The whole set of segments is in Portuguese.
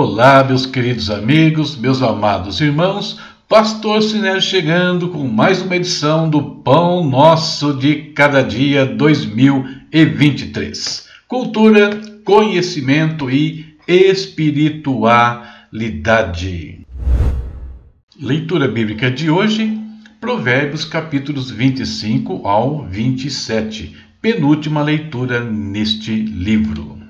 Olá, meus queridos amigos, meus amados irmãos, Pastor Sinésio chegando com mais uma edição do Pão Nosso de Cada Dia 2023. Cultura, conhecimento e espiritualidade. Leitura bíblica de hoje, Provérbios capítulos 25 ao 27, penúltima leitura neste livro.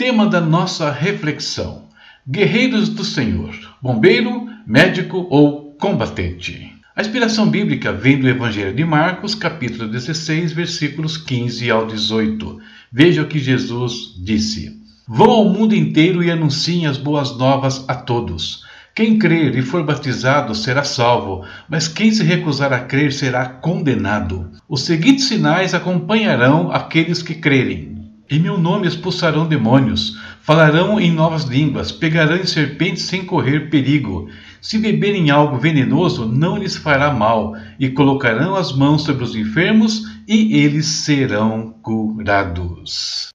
Tema da nossa reflexão: Guerreiros do Senhor, bombeiro, médico ou combatente. A inspiração bíblica vem do Evangelho de Marcos, capítulo 16, versículos 15 ao 18. Veja o que Jesus disse: Vão ao mundo inteiro e anunciem as boas novas a todos. Quem crer e for batizado será salvo, mas quem se recusar a crer será condenado. Os seguintes sinais acompanharão aqueles que crerem. Em meu nome expulsarão demônios, falarão em novas línguas, pegarão em serpentes sem correr perigo. Se beberem algo venenoso, não lhes fará mal, e colocarão as mãos sobre os enfermos, e eles serão curados.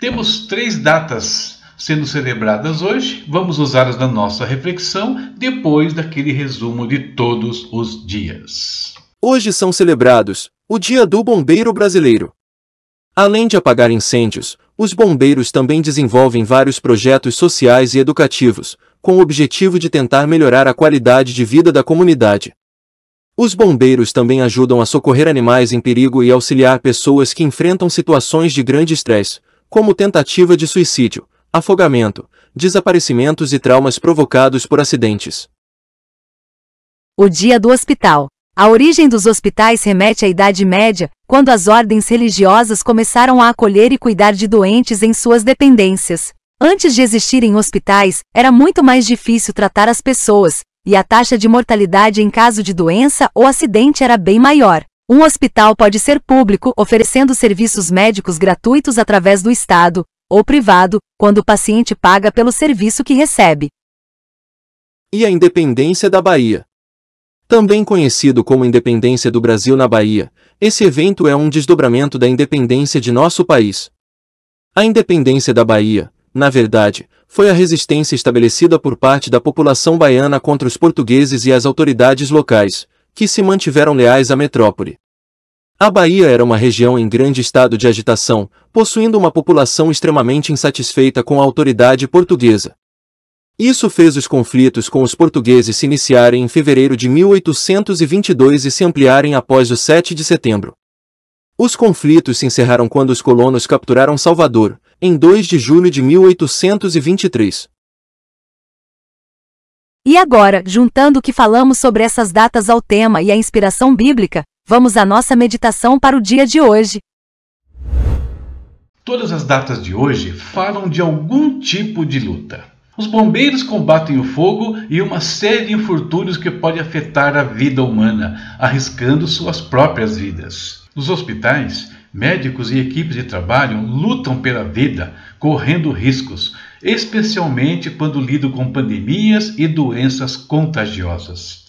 Temos três datas sendo celebradas hoje, vamos usá-las na nossa reflexão depois daquele resumo de todos os dias. Hoje são celebrados o Dia do Bombeiro Brasileiro, Além de apagar incêndios, os bombeiros também desenvolvem vários projetos sociais e educativos, com o objetivo de tentar melhorar a qualidade de vida da comunidade. Os bombeiros também ajudam a socorrer animais em perigo e auxiliar pessoas que enfrentam situações de grande estresse, como tentativa de suicídio, afogamento, desaparecimentos e traumas provocados por acidentes. O Dia do Hospital a origem dos hospitais remete à Idade Média, quando as ordens religiosas começaram a acolher e cuidar de doentes em suas dependências. Antes de existirem hospitais, era muito mais difícil tratar as pessoas, e a taxa de mortalidade em caso de doença ou acidente era bem maior. Um hospital pode ser público, oferecendo serviços médicos gratuitos através do Estado, ou privado, quando o paciente paga pelo serviço que recebe. E a independência da Bahia? Também conhecido como Independência do Brasil na Bahia, esse evento é um desdobramento da independência de nosso país. A independência da Bahia, na verdade, foi a resistência estabelecida por parte da população baiana contra os portugueses e as autoridades locais, que se mantiveram leais à metrópole. A Bahia era uma região em grande estado de agitação, possuindo uma população extremamente insatisfeita com a autoridade portuguesa. Isso fez os conflitos com os portugueses se iniciarem em fevereiro de 1822 e se ampliarem após o 7 de setembro. Os conflitos se encerraram quando os colonos capturaram Salvador, em 2 de julho de 1823. E agora, juntando o que falamos sobre essas datas ao tema e a inspiração bíblica, vamos à nossa meditação para o dia de hoje. Todas as datas de hoje falam de algum tipo de luta. Os bombeiros combatem o fogo e uma série de infortúnios que pode afetar a vida humana, arriscando suas próprias vidas. Nos hospitais, médicos e equipes de trabalho lutam pela vida, correndo riscos, especialmente quando lidam com pandemias e doenças contagiosas.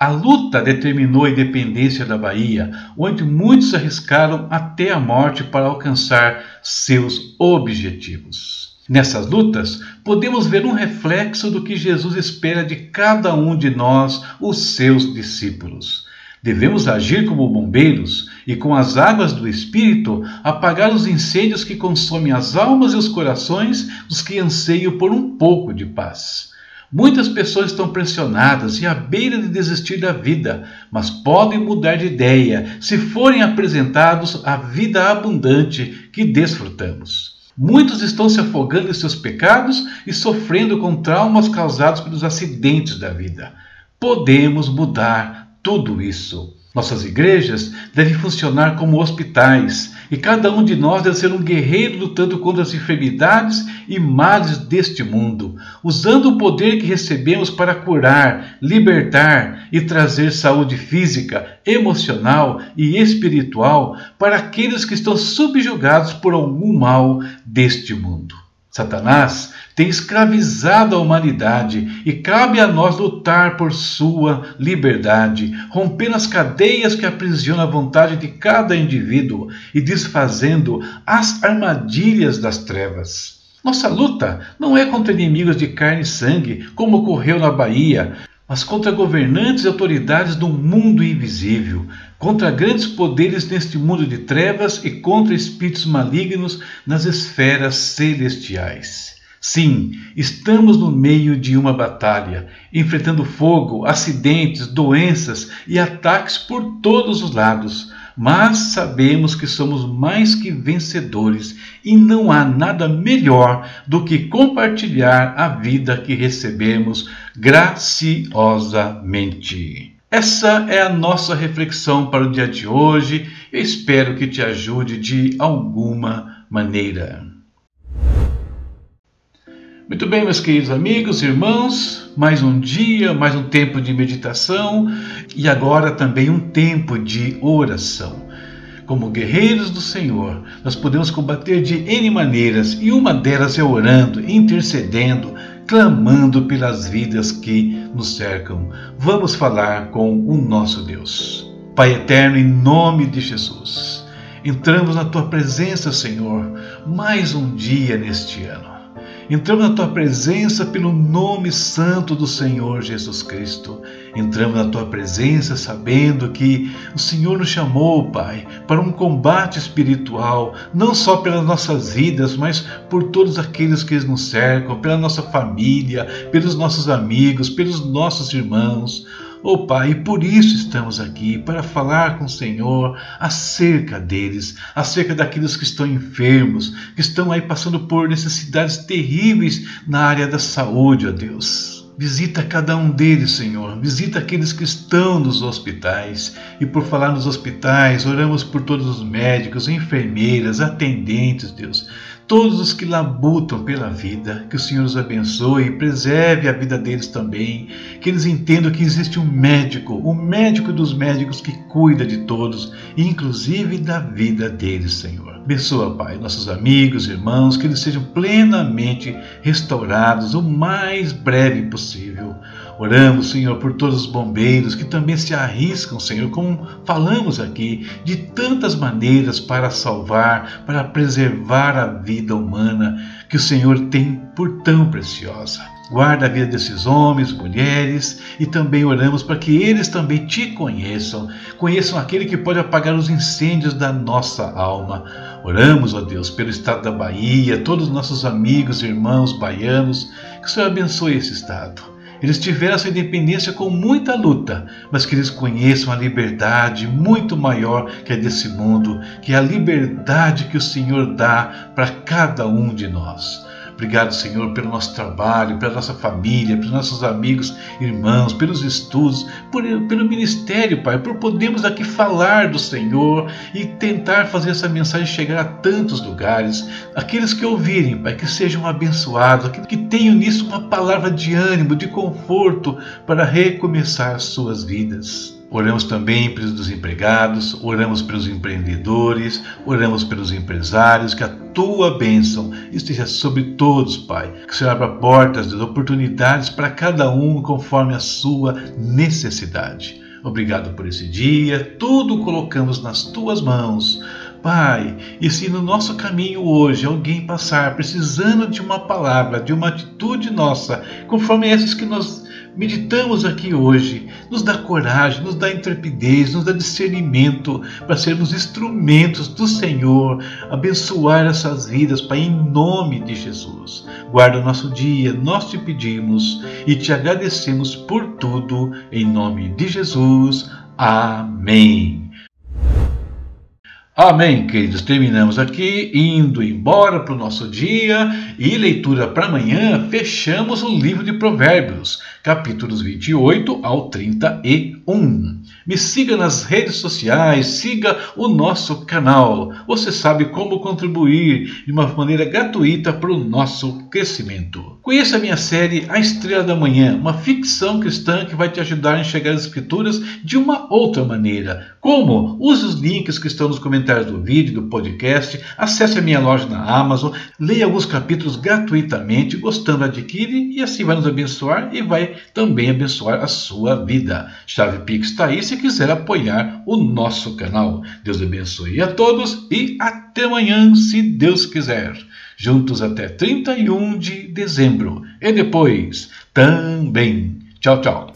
A luta determinou a independência da Bahia, onde muitos arriscaram até a morte para alcançar seus objetivos. Nessas lutas, podemos ver um reflexo do que Jesus espera de cada um de nós, os seus discípulos. Devemos agir como bombeiros e, com as águas do Espírito, apagar os incêndios que consomem as almas e os corações dos que anseiam por um pouco de paz. Muitas pessoas estão pressionadas e à beira de desistir da vida, mas podem mudar de ideia se forem apresentados a vida abundante que desfrutamos. Muitos estão se afogando em seus pecados e sofrendo com traumas causados pelos acidentes da vida. Podemos mudar tudo isso. Nossas igrejas devem funcionar como hospitais e cada um de nós deve ser um guerreiro lutando contra as enfermidades e males deste mundo, usando o poder que recebemos para curar, libertar e trazer saúde física, emocional e espiritual para aqueles que estão subjugados por algum mal deste mundo. Satanás tem escravizado a humanidade e cabe a nós lutar por sua liberdade, rompendo as cadeias que aprisionam a vontade de cada indivíduo e desfazendo as armadilhas das trevas. Nossa luta não é contra inimigos de carne e sangue, como ocorreu na Bahia, mas contra governantes e autoridades do mundo invisível, contra grandes poderes neste mundo de trevas e contra espíritos malignos nas esferas celestiais. Sim, estamos no meio de uma batalha, enfrentando fogo, acidentes, doenças e ataques por todos os lados mas sabemos que somos mais que vencedores e não há nada melhor do que compartilhar a vida que recebemos graciosamente. Essa é a nossa reflexão para o dia de hoje. Eu espero que te ajude de alguma maneira. Muito bem, meus queridos amigos, irmãos, mais um dia, mais um tempo de meditação e agora também um tempo de oração. Como guerreiros do Senhor, nós podemos combater de N maneiras e uma delas é orando, intercedendo, clamando pelas vidas que nos cercam. Vamos falar com o nosso Deus. Pai eterno, em nome de Jesus, entramos na tua presença, Senhor, mais um dia neste ano. Entramos na tua presença pelo nome santo do Senhor Jesus Cristo. Entramos na tua presença sabendo que o Senhor nos chamou, Pai, para um combate espiritual, não só pelas nossas vidas, mas por todos aqueles que nos cercam, pela nossa família, pelos nossos amigos, pelos nossos irmãos. Oh Pai, por isso estamos aqui, para falar com o Senhor acerca deles, acerca daqueles que estão enfermos, que estão aí passando por necessidades terríveis na área da saúde, ó Deus. Visita cada um deles, Senhor. Visita aqueles que estão nos hospitais. E por falar nos hospitais, oramos por todos os médicos, enfermeiras, atendentes, Deus todos os que labutam pela vida, que o Senhor os abençoe e preserve a vida deles também, que eles entendam que existe um médico, o médico dos médicos que cuida de todos, inclusive da vida deles, Senhor. Abençoa, Pai, nossos amigos, irmãos, que eles sejam plenamente restaurados o mais breve possível. Oramos, Senhor, por todos os bombeiros que também se arriscam, Senhor, como falamos aqui, de tantas maneiras para salvar, para preservar a vida humana que o Senhor tem por tão preciosa. Guarda a vida desses homens, mulheres e também oramos para que eles também te conheçam, conheçam aquele que pode apagar os incêndios da nossa alma. Oramos, ó Deus, pelo estado da Bahia, todos os nossos amigos irmãos baianos, que o Senhor abençoe esse estado. Eles tiveram essa independência com muita luta, mas que eles conheçam a liberdade muito maior que a desse mundo, que é a liberdade que o Senhor dá para cada um de nós. Obrigado, Senhor, pelo nosso trabalho, pela nossa família, pelos nossos amigos, irmãos, pelos estudos, por, pelo ministério, Pai, por podermos aqui falar do Senhor e tentar fazer essa mensagem chegar a tantos lugares. Aqueles que ouvirem, Pai, que sejam abençoados, que tenham nisso uma palavra de ânimo, de conforto para recomeçar suas vidas. Oramos também pelos desempregados, oramos pelos empreendedores, oramos pelos empresários, que a tua bênção esteja sobre todos, Pai. Que o Senhor abra portas de oportunidades para cada um conforme a sua necessidade. Obrigado por esse dia, tudo colocamos nas tuas mãos. Pai, e se no nosso caminho hoje alguém passar precisando de uma palavra, de uma atitude nossa, conforme essas que nós meditamos aqui hoje, nos dá coragem, nos dá intrepidez, nos dá discernimento para sermos instrumentos do Senhor, abençoar essas vidas, Pai, em nome de Jesus. Guarda o nosso dia, nós te pedimos e te agradecemos por tudo, em nome de Jesus. Amém. Amém, queridos. Terminamos aqui, indo embora para o nosso dia e leitura para amanhã. Fechamos o livro de Provérbios, capítulos 28 ao 31. Me siga nas redes sociais, siga o nosso canal. Você sabe como contribuir de uma maneira gratuita para o nosso crescimento. Conheça a minha série A Estrela da Manhã, uma ficção cristã que vai te ajudar a enxergar as Escrituras de uma outra maneira. Como? Use os links que estão nos comentários do vídeo, do podcast, acesse a minha loja na Amazon, leia alguns capítulos gratuitamente, gostando, adquire e assim vai nos abençoar e vai também abençoar a sua vida. Chave Pix está aí, se se quiser apoiar o nosso canal. Deus abençoe a todos e até amanhã, se Deus quiser. Juntos até 31 de dezembro. E depois também. Tchau, tchau.